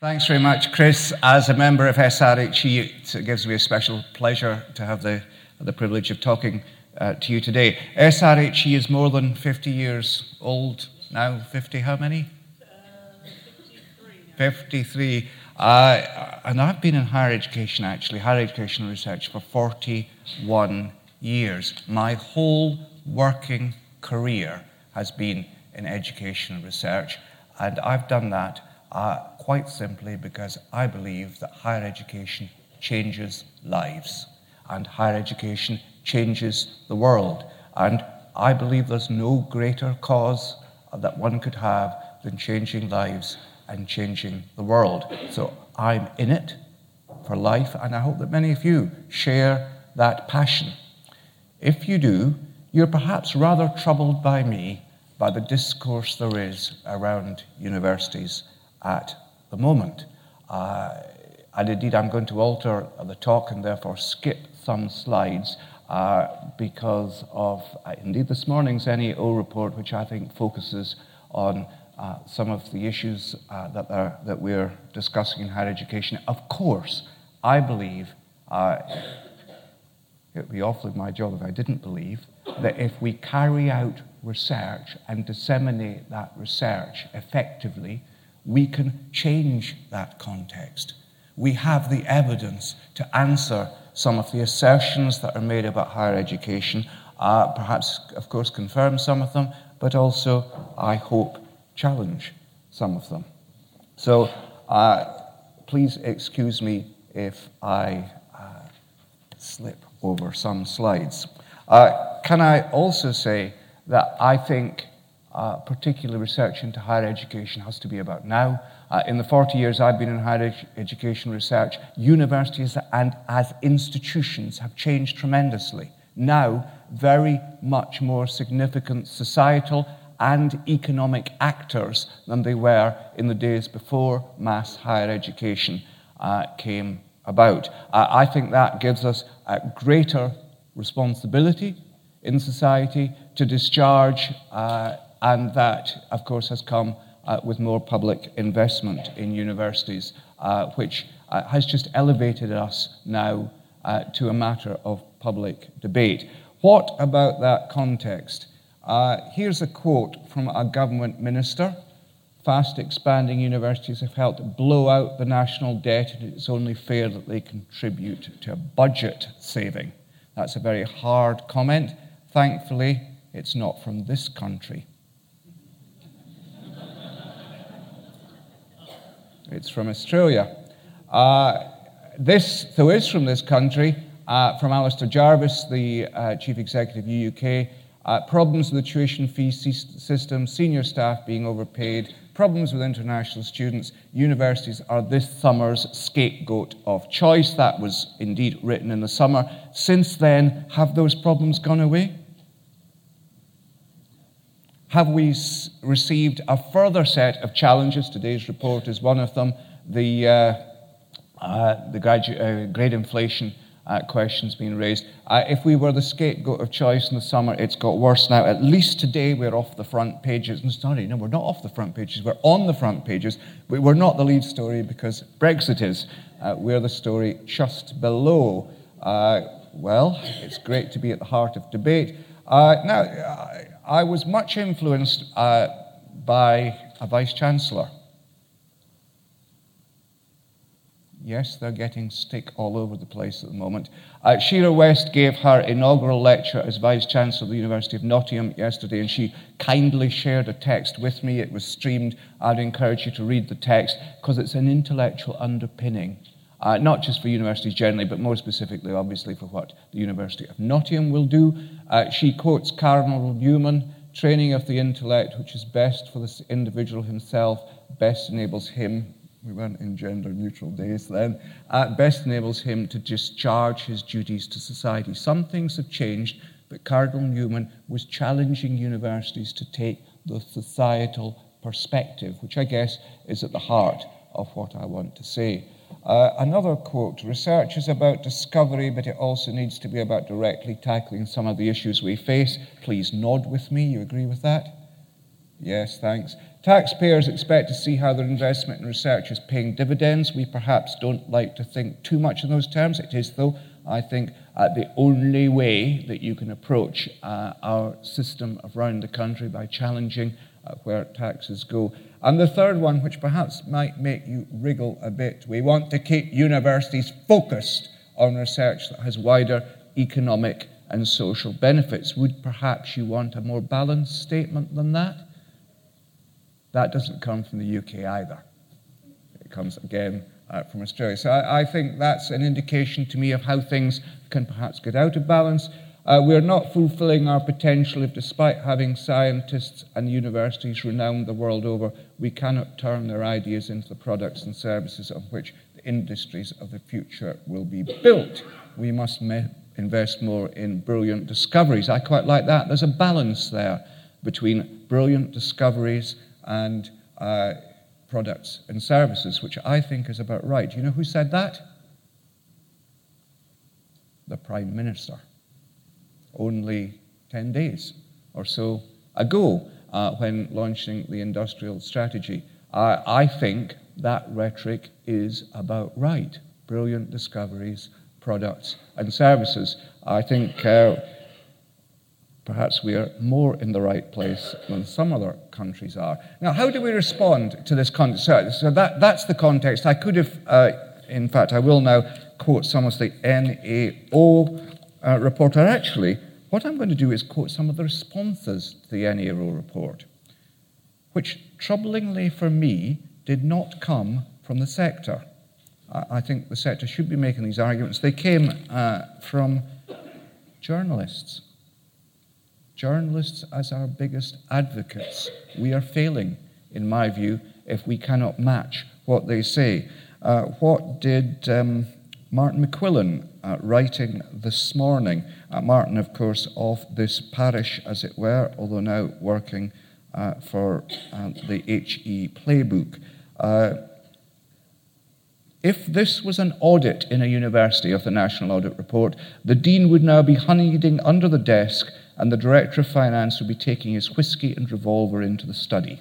Thanks very much, Chris. As a member of SRHE, it gives me a special pleasure to have the, the privilege of talking uh, to you today. SRHE is more than 50 years old now. 50, how many? Uh, 53. 53. Uh, and I've been in higher education, actually, higher education research for 41 years. My whole working career has been in education research, and I've done that uh, quite simply because I believe that higher education changes lives, and higher education changes the world. And I believe there's no greater cause that one could have than changing lives and changing the world. So I'm in it for life, and I hope that many of you share that passion. If you do, you're perhaps rather troubled by me by the discourse there is around universities at the moment. Uh, and indeed, I'm going to alter the talk and therefore skip some slides uh, because of, uh, indeed, this morning's NAO report, which I think focuses on uh, some of the issues uh, that, are, that we're discussing in higher education. Of course, I believe, uh, it would be awfully my job if I didn't believe, that if we carry out research and disseminate that research effectively, we can change that context. We have the evidence to answer some of the assertions that are made about higher education, uh, perhaps, of course, confirm some of them, but also, I hope, challenge some of them. So uh, please excuse me if I uh, slip over some slides. Uh, can I also say that I think uh, particular research into higher education has to be about now. Uh, in the 40 years I've been in higher ed- education research, universities and as institutions have changed tremendously. Now, very much more significant societal and economic actors than they were in the days before mass higher education uh, came about. Uh, I think that gives us a greater responsibility in society to discharge, uh, and that, of course, has come uh, with more public investment in universities, uh, which uh, has just elevated us now to a matter of public debate. What about that context? Uh, here's a quote from a government minister. Fast expanding universities have helped blow out the national debt, and it's only fair that they contribute to a budget saving. That's a very hard comment. Thankfully, it's not from this country. It's from Australia. Uh, this, though, is from this country, uh, from Alistair Jarvis, the uh, Chief Executive UK. Uh, problems with the tuition fee system, senior staff being overpaid, problems with international students. Universities are this summer's scapegoat of choice. That was indeed written in the summer. Since then, have those problems gone away? Have we received a further set of challenges? Today's report is one of them. The, uh, uh, the gradu- uh, great inflation uh, questions being raised. Uh, if we were the scapegoat of choice in the summer, it's got worse now. At least today we're off the front pages. And sorry, no, we're not off the front pages. We're on the front pages. We're not the lead story because Brexit is. Uh, we're the story just below. Well, it's great to be at the heart of debate. Now, I was much influenced uh, by a vice chancellor Yes, they're getting stick all over the place at the moment. Uh, Shearer West gave her inaugural lecture as Vice Chancellor of the University of Nottingham yesterday, and she kindly shared a text with me. It was streamed. I'd encourage you to read the text because it's an intellectual underpinning, uh, not just for universities generally, but more specifically, obviously, for what the University of Nottingham will do. Uh, she quotes Cardinal Newman training of the intellect, which is best for the individual himself, best enables him we weren't in gender neutral days then, uh, best enables him to discharge his duties to society. Some things have changed, but Cardinal Newman was challenging universities to take the societal perspective, which I guess is at the heart of what I want to say. Uh, another quote Research is about discovery, but it also needs to be about directly tackling some of the issues we face. Please nod with me. You agree with that? Yes, thanks. Taxpayers expect to see how their investment in research is paying dividends. We perhaps don't like to think too much in those terms. It is, though, I think, uh, the only way that you can approach uh, our system around the country by challenging uh, where taxes go. And the third one, which perhaps might make you wriggle a bit, we want to keep universities focused on research that has wider economic and social benefits. Would perhaps you want a more balanced statement than that? That doesn't come from the UK either. It comes again uh, from Australia. So I, I, think that's an indication to me of how things can perhaps get out of balance. Uh, we're not fulfilling our potential if, despite having scientists and universities renowned the world over, we cannot turn their ideas into the products and services on which the industries of the future will be built. We must me- invest more in brilliant discoveries. I quite like that. There's a balance there between brilliant discoveries and uh, products and services, which I think is about right. You know who said that? The Prime Minister. Only 10 days or so ago, uh, when launching the industrial strategy. Uh, I think that rhetoric is about right. Brilliant discoveries, products, and services. I think uh, Perhaps we are more in the right place than some other countries are. Now, how do we respond to this context? So, that, that's the context. I could have, uh, in fact, I will now quote some of the NAO uh, report. Or actually, what I'm going to do is quote some of the responses to the NAO report, which, troublingly for me, did not come from the sector. I, I think the sector should be making these arguments. They came uh, from journalists journalists as our biggest advocates. We are failing, in my view, if we cannot match what they say. Uh, what did um, Martin McQuillan, uh, writing this morning, uh, Martin, of course, of this parish, as it were, although now working uh, for uh, the HE playbook. Uh, if this was an audit in a university of the National Audit Report, the Dean would now be hiding under the desk and the Director of Finance would be taking his whisky and revolver into the study.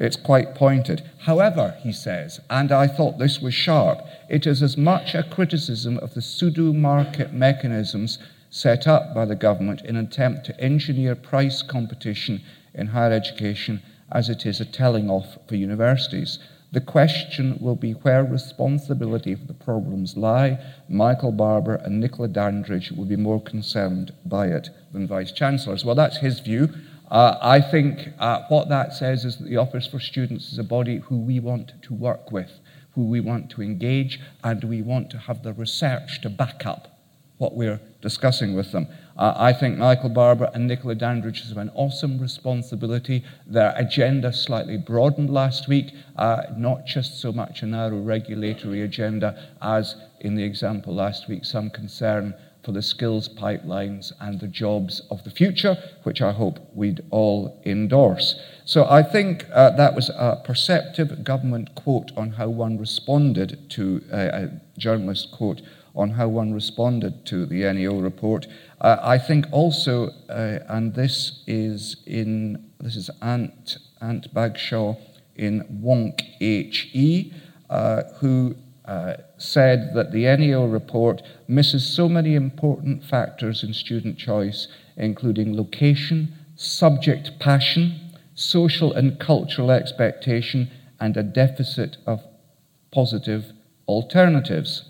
It's quite pointed. However, he says, and I thought this was sharp, it is as much a criticism of the pseudo market mechanisms set up by the government in an attempt to engineer price competition in higher education as it is a telling off for universities. The question will be where responsibility for the problems lie. Michael Barber and Nicola Dandridge will be more concerned by it than vice chancellors. Well, that's his view. Uh, I think uh, what that says is that the Office for Students is a body who we want to work with, who we want to engage, and we want to have the research to back up what we're discussing with them. Uh, I think Michael Barber and Nicola Dandridge have an awesome responsibility. Their agenda slightly broadened last week, uh, not just so much a narrow regulatory agenda as, in the example last week, some concern for the skills pipelines and the jobs of the future, which I hope we'd all endorse. So I think uh, that was a perceptive government quote on how one responded to uh, a journalist quote on how one responded to the NAO report. Uh, I think also, uh, and this is in this is Ant Ant Bagshaw in Wonk HE, uh, who uh, said that the NAO report misses so many important factors in student choice, including location, subject passion, social and cultural expectation, and a deficit of positive alternatives.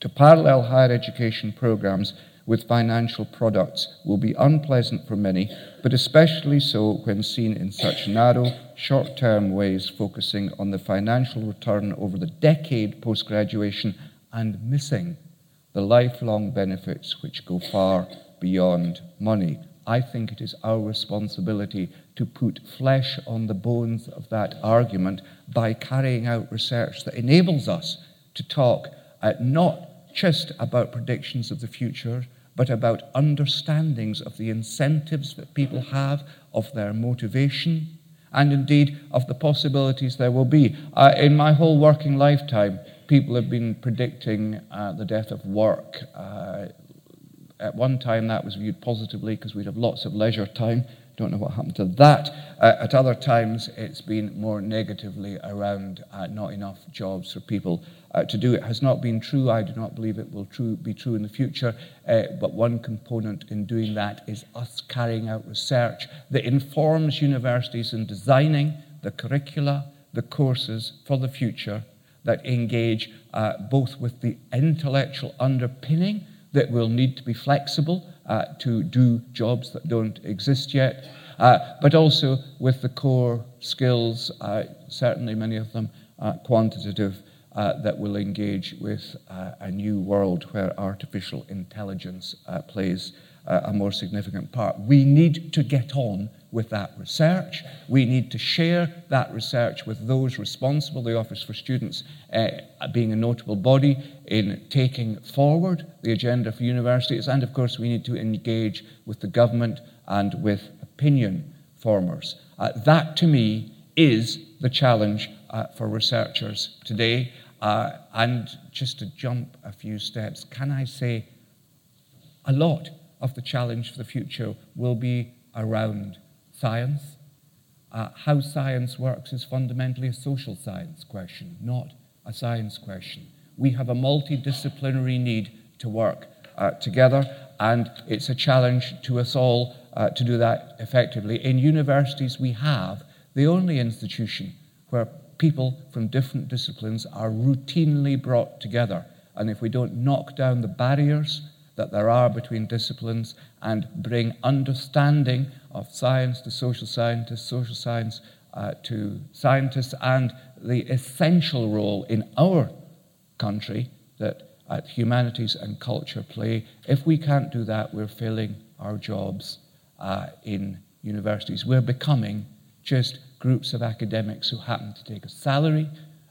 To parallel higher education programs with financial products will be unpleasant for many, but especially so when seen in such narrow, short term ways, focusing on the financial return over the decade post graduation and missing the lifelong benefits which go far beyond money. I think it is our responsibility to put flesh on the bones of that argument by carrying out research that enables us to talk at not just about predictions of the future, but about understandings of the incentives that people have, of their motivation, and indeed of the possibilities there will be. Uh, in my whole working lifetime, people have been predicting uh, the death of work. Uh, at one time, that was viewed positively because we'd have lots of leisure time. Don't know what happened to that. Uh, at other times, it's been more negatively around uh, not enough jobs for people uh, to do. It has not been true. I do not believe it will true, be true in the future. Uh, but one component in doing that is us carrying out research that informs universities in designing the curricula, the courses for the future that engage uh, both with the intellectual underpinning that will need to be flexible uh, to do jobs that don't exist yet, uh, but also with the core skills, uh, certainly many of them quantitative, uh, that will engage with a new world where artificial intelligence plays a more significant part. We need to get on with that research. We need to share that research with those responsible, the Office for Students uh, being a notable body in taking forward the agenda for universities. And of course, we need to engage with the government and with opinion formers. Uh, that, to me, is the challenge uh, for researchers today. Uh, and just to jump a few steps, can I say a lot of the challenge for the future will be around science. Uh, how science works is fundamentally a social science question, not a science question. We have a multidisciplinary need to work uh, together, and it's a challenge to us all uh, to do that effectively. In universities, we have the only institution where people from different disciplines are routinely brought together. And if we don't knock down the barriers that there are between disciplines and bring understanding of science to social scientists, social science uh, to scientists, and the essential role in our country that uh, humanities and culture play. If we can't do that, we're failing our jobs uh, in universities. We're becoming just groups of academics who happen to take a salary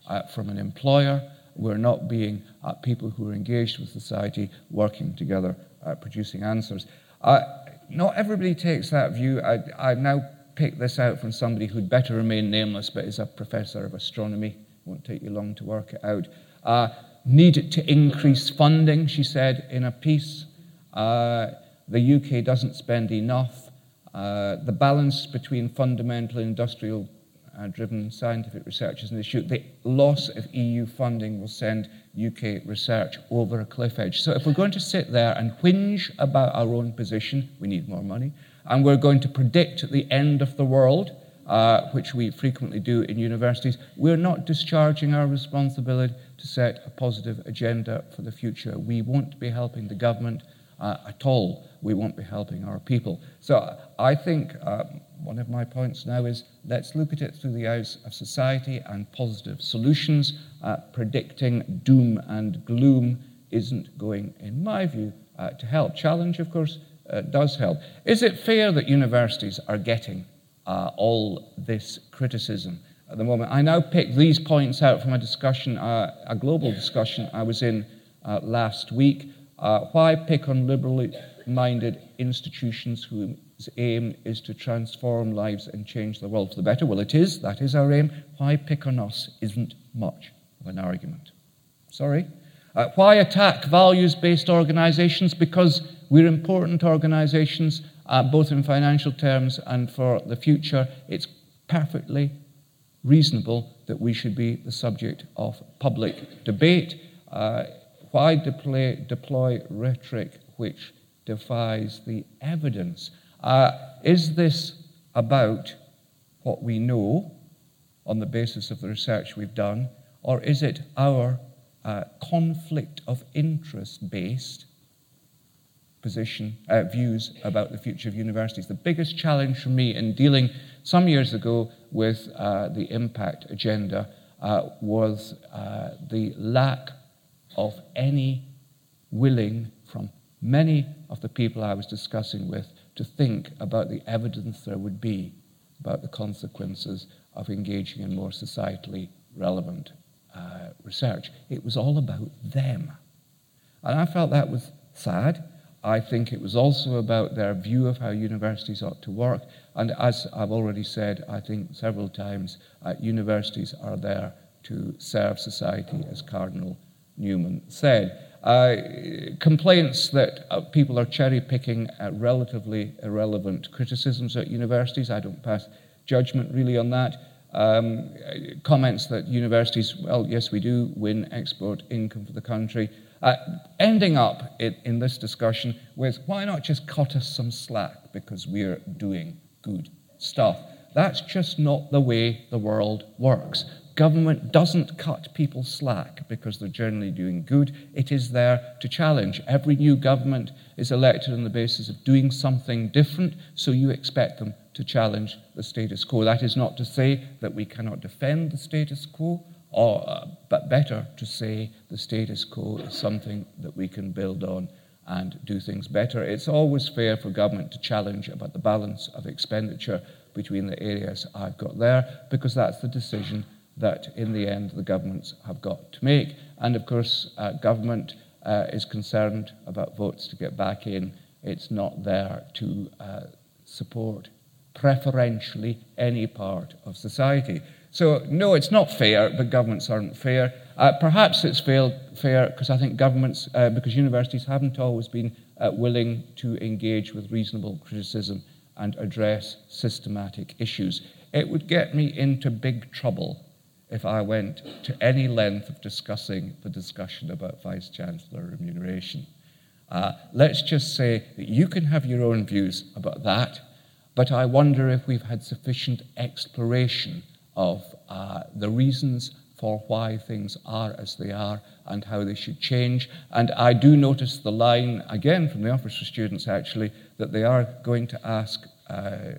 uh, from an employer we're not being uh, people who are engaged with society, working together, uh, producing answers. Uh, not everybody takes that view. I, now pick this out from somebody who'd better remain nameless, but is a professor of astronomy. Won't take you long to work it out. Uh, need to increase funding, she said in a piece. Uh, the UK doesn't spend enough. Uh, the balance between fundamental and industrial uh, driven scientific research is an issue. The loss of EU funding will send UK research over a cliff edge. So if we're going to sit there and whinge about our own position, we need more money, and we're going to predict the end of the world, uh, which we frequently do in universities, we're not discharging our responsibility to set a positive agenda for the future. We won't be helping the government uh, at all. We won't be helping our people. So I think uh, one of my points now is let's look at it through the eyes of society and positive solutions. Uh, predicting doom and gloom isn't going, in my view, uh, to help. Challenge, of course, uh, does help. Is it fair that universities are getting uh, all this criticism at the moment? I now pick these points out from a discussion, uh, a global discussion I was in uh, last week. Why pick on liberally minded institutions whose aim is to transform lives and change the world for the better. Well, it is. That is our aim. Why pick on us isn't much of an argument. Sorry. Uh, why attack values based organizations? Because we're important organizations, uh, both in financial terms and for the future. It's perfectly reasonable that we should be the subject of public debate. Uh, why deploy, deploy rhetoric which defies the evidence? Uh, is this about what we know on the basis of the research we've done, or is it our uh, conflict of interest based position, uh, views about the future of universities? The biggest challenge for me in dealing some years ago with uh, the impact agenda uh, was uh, the lack of any willing from many of the people I was discussing with to think about the evidence there would be about the consequences of engaging in more societally relevant uh, research. It was all about them. And I felt that was sad. I think it was also about their view of how universities ought to work. And as I've already said, I think several times, uh, universities are there to serve society, as Cardinal Newman said. Uh, complaints that uh, people are cherry picking relatively irrelevant criticisms at universities. I don't pass judgment really on that. Um, comments that universities, well, yes, we do win export income for the country. Uh, ending up in, in this discussion with why not just cut us some slack because we're doing good stuff. That's just not the way the world works. Government doesn't cut people slack because they're generally doing good. It is there to challenge. Every new government is elected on the basis of doing something different, so you expect them to challenge the status quo. That is not to say that we cannot defend the status quo, or, uh, but better to say the status quo is something that we can build on and do things better. It's always fair for government to challenge about the balance of expenditure between the areas I've got there, because that's the decision that in the end the governments have got to make. And of course, uh, government uh, is concerned about votes to get back in. It's not there to uh, support preferentially any part of society. So, no, it's not fair, but governments aren't fair. Uh, perhaps it's fair because I think governments, uh, because universities haven't always been uh, willing to engage with reasonable criticism and address systematic issues. It would get me into big trouble if I went to any length of discussing the discussion about Vice Chancellor remuneration. Uh, let's just say that you can have your own views about that, but I wonder if we've had sufficient exploration of uh, the reasons for why things are as they are and how they should change. And I do notice the line, again from the Office for Students actually, that they are going to ask uh,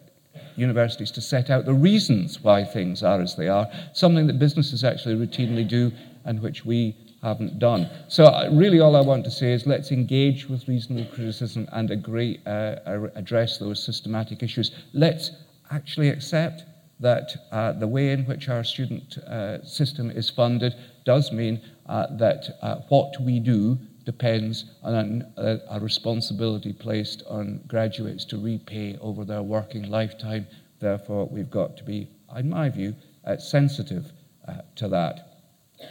universities to set out the reasons why things are as they are, something that businesses actually routinely do and which we haven't done. So, uh, really, all I want to say is let's engage with reasonable criticism and agree, uh, address those systematic issues. Let's actually accept that uh, the way in which our student uh, system is funded does mean uh, that uh, what we do depends on a, a, responsibility placed on graduates to repay over their working lifetime. Therefore, we've got to be, in my view, uh, sensitive uh, to that.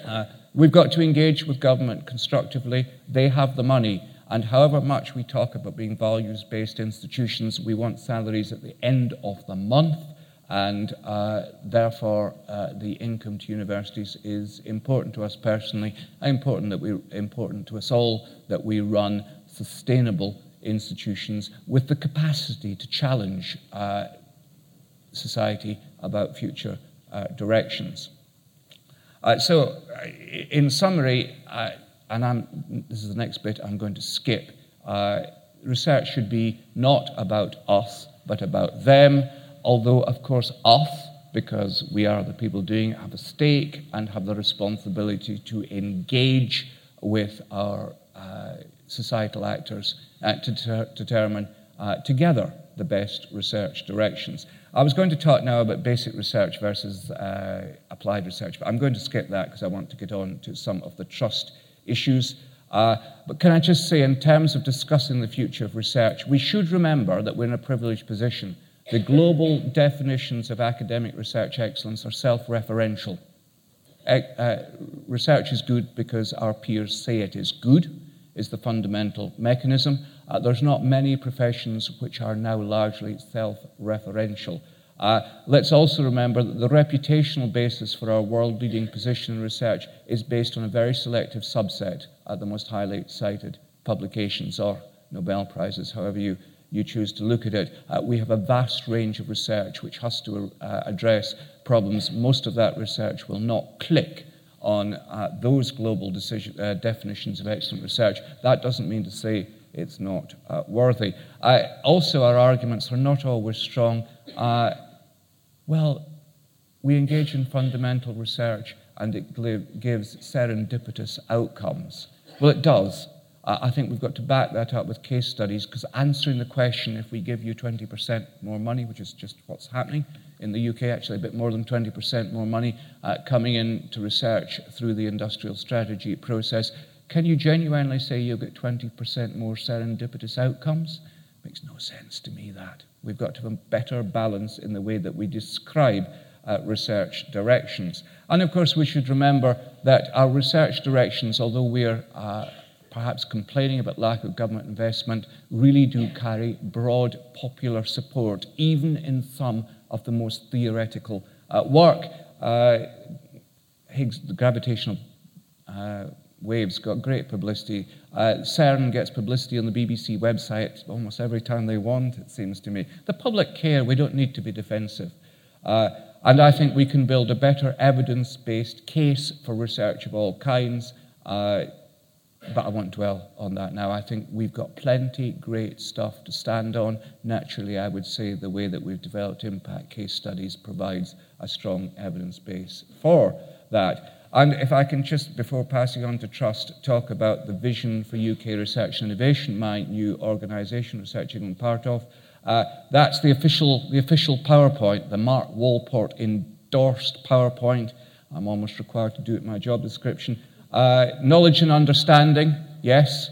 Uh, we've got to engage with government constructively. They have the money. And however much we talk about being values based institutions, we want salaries at the end of the month and uh, therefore uh, the income to universities is important to us personally, important that we important to us all that we run sustainable institutions with the capacity to challenge uh, society about future uh, directions. Uh, so, uh, in summary, and I'm, this is the next bit I'm going to skip. research should be not about us, but about them although, of course, us, because we are the people doing have a stake and have the responsibility to engage with our uh, societal actors uh, to ter- determine uh, together the best research directions. I was going to talk now about basic research versus uh, applied research, but I'm going to skip that because I want to get on to some of the trust issues. Uh, but can I just say, in terms of discussing the future of research, we should remember that we're in a privileged position the global definitions of academic research excellence are self referential. Uh, research is good because our peers say it is good, is the fundamental mechanism. Uh, there's not many professions which are now largely self referential. Uh, let's also remember that the reputational basis for our world leading position in research is based on a very selective subset of the most highly cited publications or Nobel Prizes, however you you choose to look at it. Uh, we have a vast range of research which has to uh, address problems. Most of that research will not click on uh, those global decision, uh, definitions of excellent research. That doesn't mean to say it's not uh, worthy. also, our arguments are not always strong. Uh, well, we engage in fundamental research and it gives serendipitous outcomes. Well, it does. I think we've got to back that up with case studies because answering the question if we give you 20% more money, which is just what's happening in the UK, actually a bit more than 20% more money uh, coming into research through the industrial strategy process, can you genuinely say you'll get 20% more serendipitous outcomes? Makes no sense to me that. We've got to have a better balance in the way that we describe uh, research directions. And of course, we should remember that our research directions, although we're uh, perhaps complaining about lack of government investment, really do carry broad popular support, even in some of the most theoretical uh, work. Uh, Higgs, gravitational uh, waves got great publicity. Uh, CERN gets publicity on the BBC website almost every time they want, it seems to me. The public care, we don't need to be defensive. Uh, and I think we can build a better evidence based case for research of all kinds. But I won't dwell on that now. I think we've got plenty great stuff to stand on. Naturally, I would say the way that we've developed impact case studies provides a strong evidence base for that. And if I can just, before passing on to Trust, talk about the vision for UK Research and Innovation, my new organisation, Research England I'm part of. Uh, that's the official, the official PowerPoint, the Mark Walport endorsed PowerPoint. I'm almost required to do it in my job description. Uh, knowledge and understanding, yes.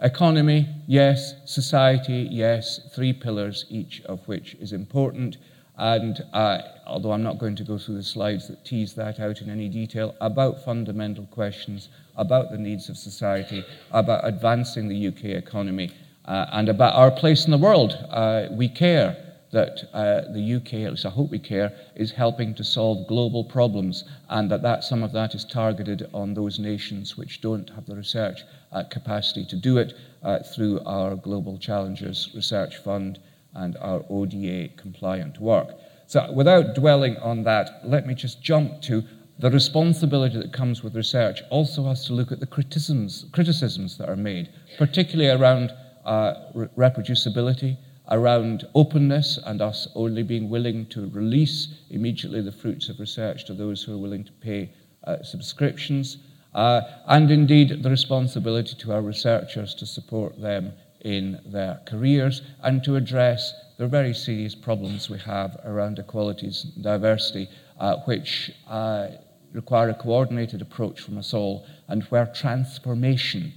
Economy, yes. Society, yes. Three pillars, each of which is important. And uh, although I'm not going to go through the slides that tease that out in any detail, about fundamental questions, about the needs of society, about advancing the UK economy, uh, and about our place in the world. Uh, we care that uh, the UK, at least I hope we care, is helping to solve global problems, and that, that some of that is targeted on those nations which don't have the research uh, capacity to do it uh, through our Global Challenges Research Fund and our ODA compliant work. So, without dwelling on that, let me just jump to the responsibility that comes with research also has to look at the criticisms, criticisms that are made, particularly around uh, re- reproducibility, around openness, and us only being willing to release immediately the fruits of research to those who are willing to pay uh, subscriptions, uh, and indeed the responsibility to our researchers to support them in their careers and to address the very serious problems we have around equalities and diversity, uh, which uh, require a coordinated approach from us all, and where transformation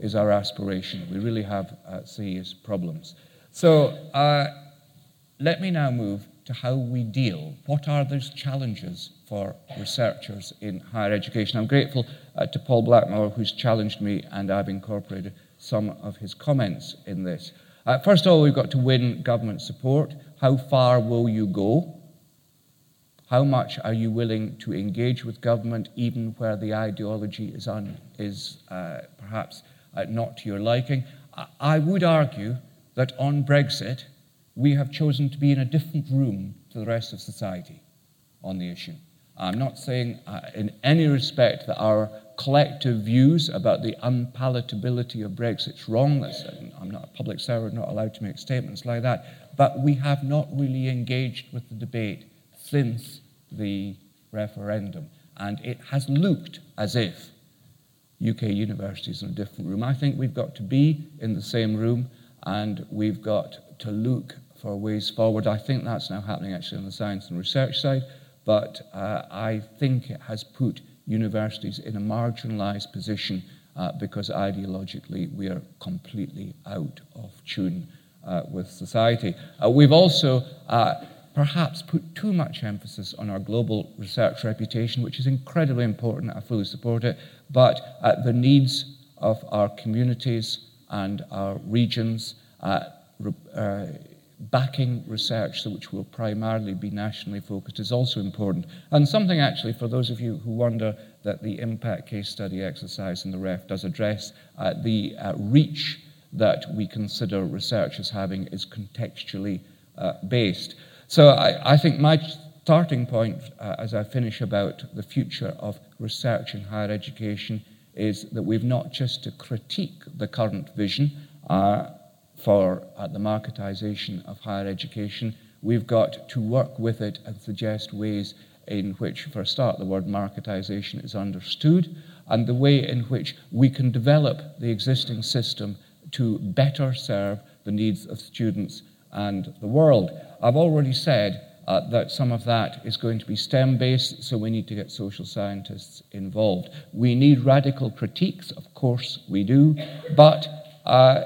is our aspiration. We really have uh, serious problems. So uh, let me now move to how we deal. What are those challenges for researchers in higher education? I'm grateful uh, to Paul Blackmore, who's challenged me, and I've incorporated some of his comments in this. Uh, first of all, we've got to win government support. How far will you go? How much are you willing to engage with government, even where the ideology is, un, is uh, perhaps uh, not to your liking? I, I would argue that on Brexit, we have chosen to be in a different room to the rest of society on the issue. I'm not saying uh, in any respect that our collective views about the unpalatability of Brexit's wrong. That's, I'm not a public servant, not allowed to make statements like that. But we have not really engaged with the debate since the referendum. And it has looked as if UK universities in a different room. I think we've got to be in the same room and we've got to look for ways forward. I think that's now happening actually on the science and research side, but uh, I think it has put universities in a marginalized position uh, because ideologically we are completely out of tune uh, with society. Uh, we've also uh, perhaps put too much emphasis on our global research reputation, which is incredibly important. I fully support it. But uh, the needs of our communities and our regions, uh, backing research, which will primarily be nationally focused, is also important. And something actually, for those of you who wonder that the impact case study exercise in the REF does address, uh, the uh, reach that we consider research as having is contextually uh, based. So I, I, think my starting point uh, as I finish about the future of research in higher education is that we've not just to critique the current vision, uh, for uh, the marketization of higher education. We've got to work with it and suggest ways in which, for a start, the word marketization is understood, and the way in which we can develop the existing system to better serve the needs of students and the world. I've already said uh, that some of that is going to be STEM based, so we need to get social scientists involved. We need radical critiques, of course we do, but uh,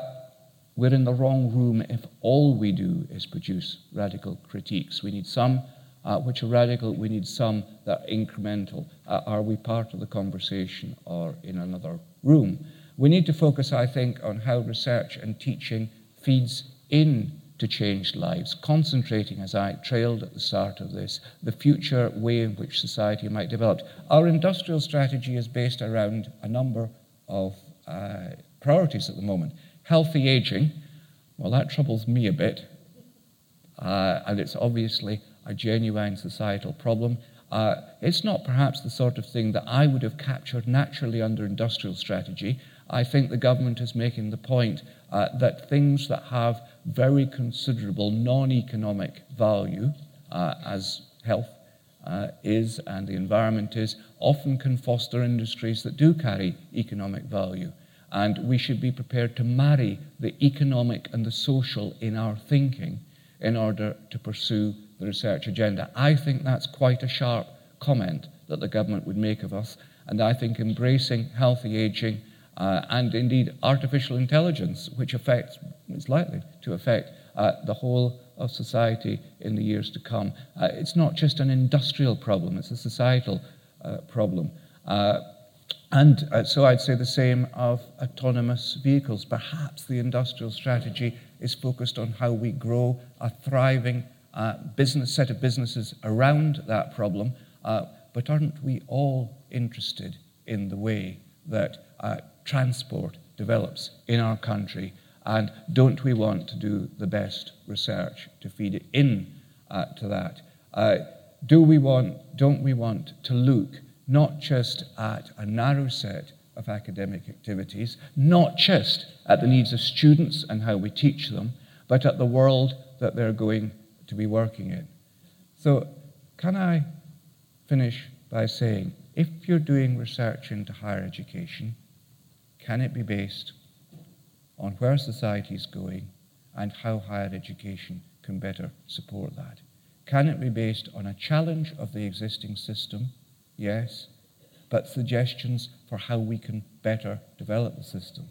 we're in the wrong room if all we do is produce radical critiques. We need some uh, which are radical, we need some that are incremental. Uh, are we part of the conversation or in another room? We need to focus, I think, on how research and teaching feeds in to change lives, concentrating, as I trailed at the start of this, the future way in which society might develop. Our industrial strategy is based around a number of uh, priorities at the moment. Healthy aging, well, that troubles me a bit, uh, and it's obviously a genuine societal problem. Uh, it's not perhaps the sort of thing that I would have captured naturally under industrial strategy. I think the government is making the point uh, that things that have very considerable non economic value, uh, as health uh, is and the environment is, often can foster industries that do carry economic value. And we should be prepared to marry the economic and the social in our thinking in order to pursue the research agenda. I think that's quite a sharp comment that the government would make of us. And I think embracing healthy aging uh, and indeed artificial intelligence, which affects, is likely to affect uh, the whole of society in the years to come. Uh, it's not just an industrial problem, it's a societal uh, problem. Uh, and uh, so I'd say the same of autonomous vehicles. Perhaps the industrial strategy is focused on how we grow a thriving business set of businesses around that problem. but aren't we all interested in the way that transport develops in our country? And don't we want to do the best research to feed it in uh, to that? Uh, do we want, don't we want to look not just at a narrow set of academic activities, not just at the needs of students and how we teach them, but at the world that they're going to be working in? So, can I finish by saying if you're doing research into higher education, can it be based on where society is going and how higher education can better support that? Can it be based on a challenge of the existing system? Yes, but suggestions for how we can better develop the system.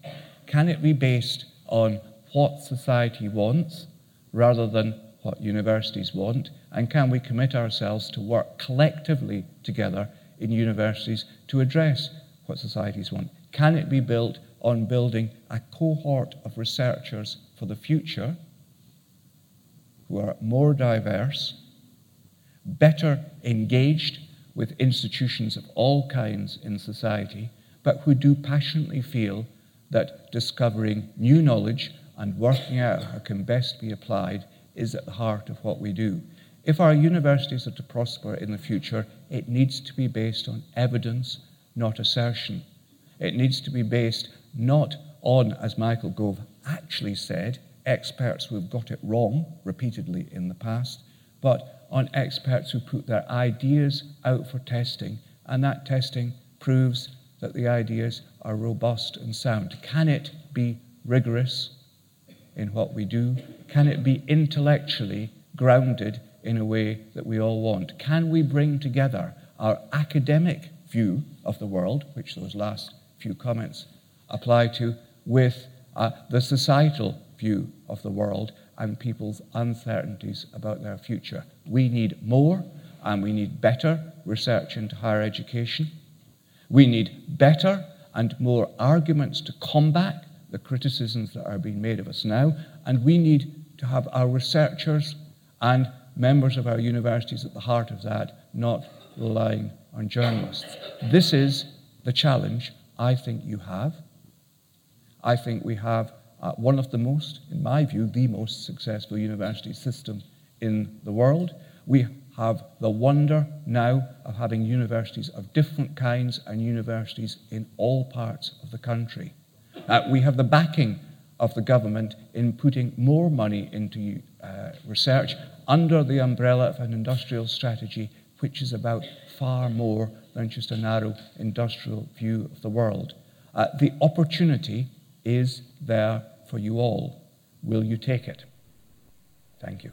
Can it be based on what society wants rather than what universities want? And can we commit ourselves to work collectively together in universities to address what societies want? Can it be built on building a cohort of researchers for the future who are more diverse, better engaged with institutions of all kinds in society, but who do passionately feel that discovering new knowledge and working out how it can best be applied is at the heart of what we do. If our universities are to prosper in the future, it needs to be based on evidence, not assertion. It needs to be based not on, as Michael Gove actually said, experts who've got it wrong repeatedly in the past, but on experts who put their ideas out for testing, and that testing proves that the ideas are robust and sound. Can it be rigorous in what we do? Can it be intellectually grounded in a way that we all want? Can we bring together our academic view of the world, which those last few comments apply to with uh, the societal view of the world and people's uncertainties about their future. We need more and we need better research into higher education. We need better and more arguments to combat the criticisms that are being made of us now. And we need to have our researchers and members of our universities at the heart of that, not relying on journalists. This is the challenge I think you have. I think we have uh, one of the most, in my view, the most successful university system in the world. We have the wonder now of having universities of different kinds and universities in all parts of the country. Uh, we have the backing of the government in putting more money into uh, research under the umbrella of an industrial strategy, which is about far more than just a narrow industrial view of the world. Uh, the opportunity is there for you all. Will you take it? Thank you.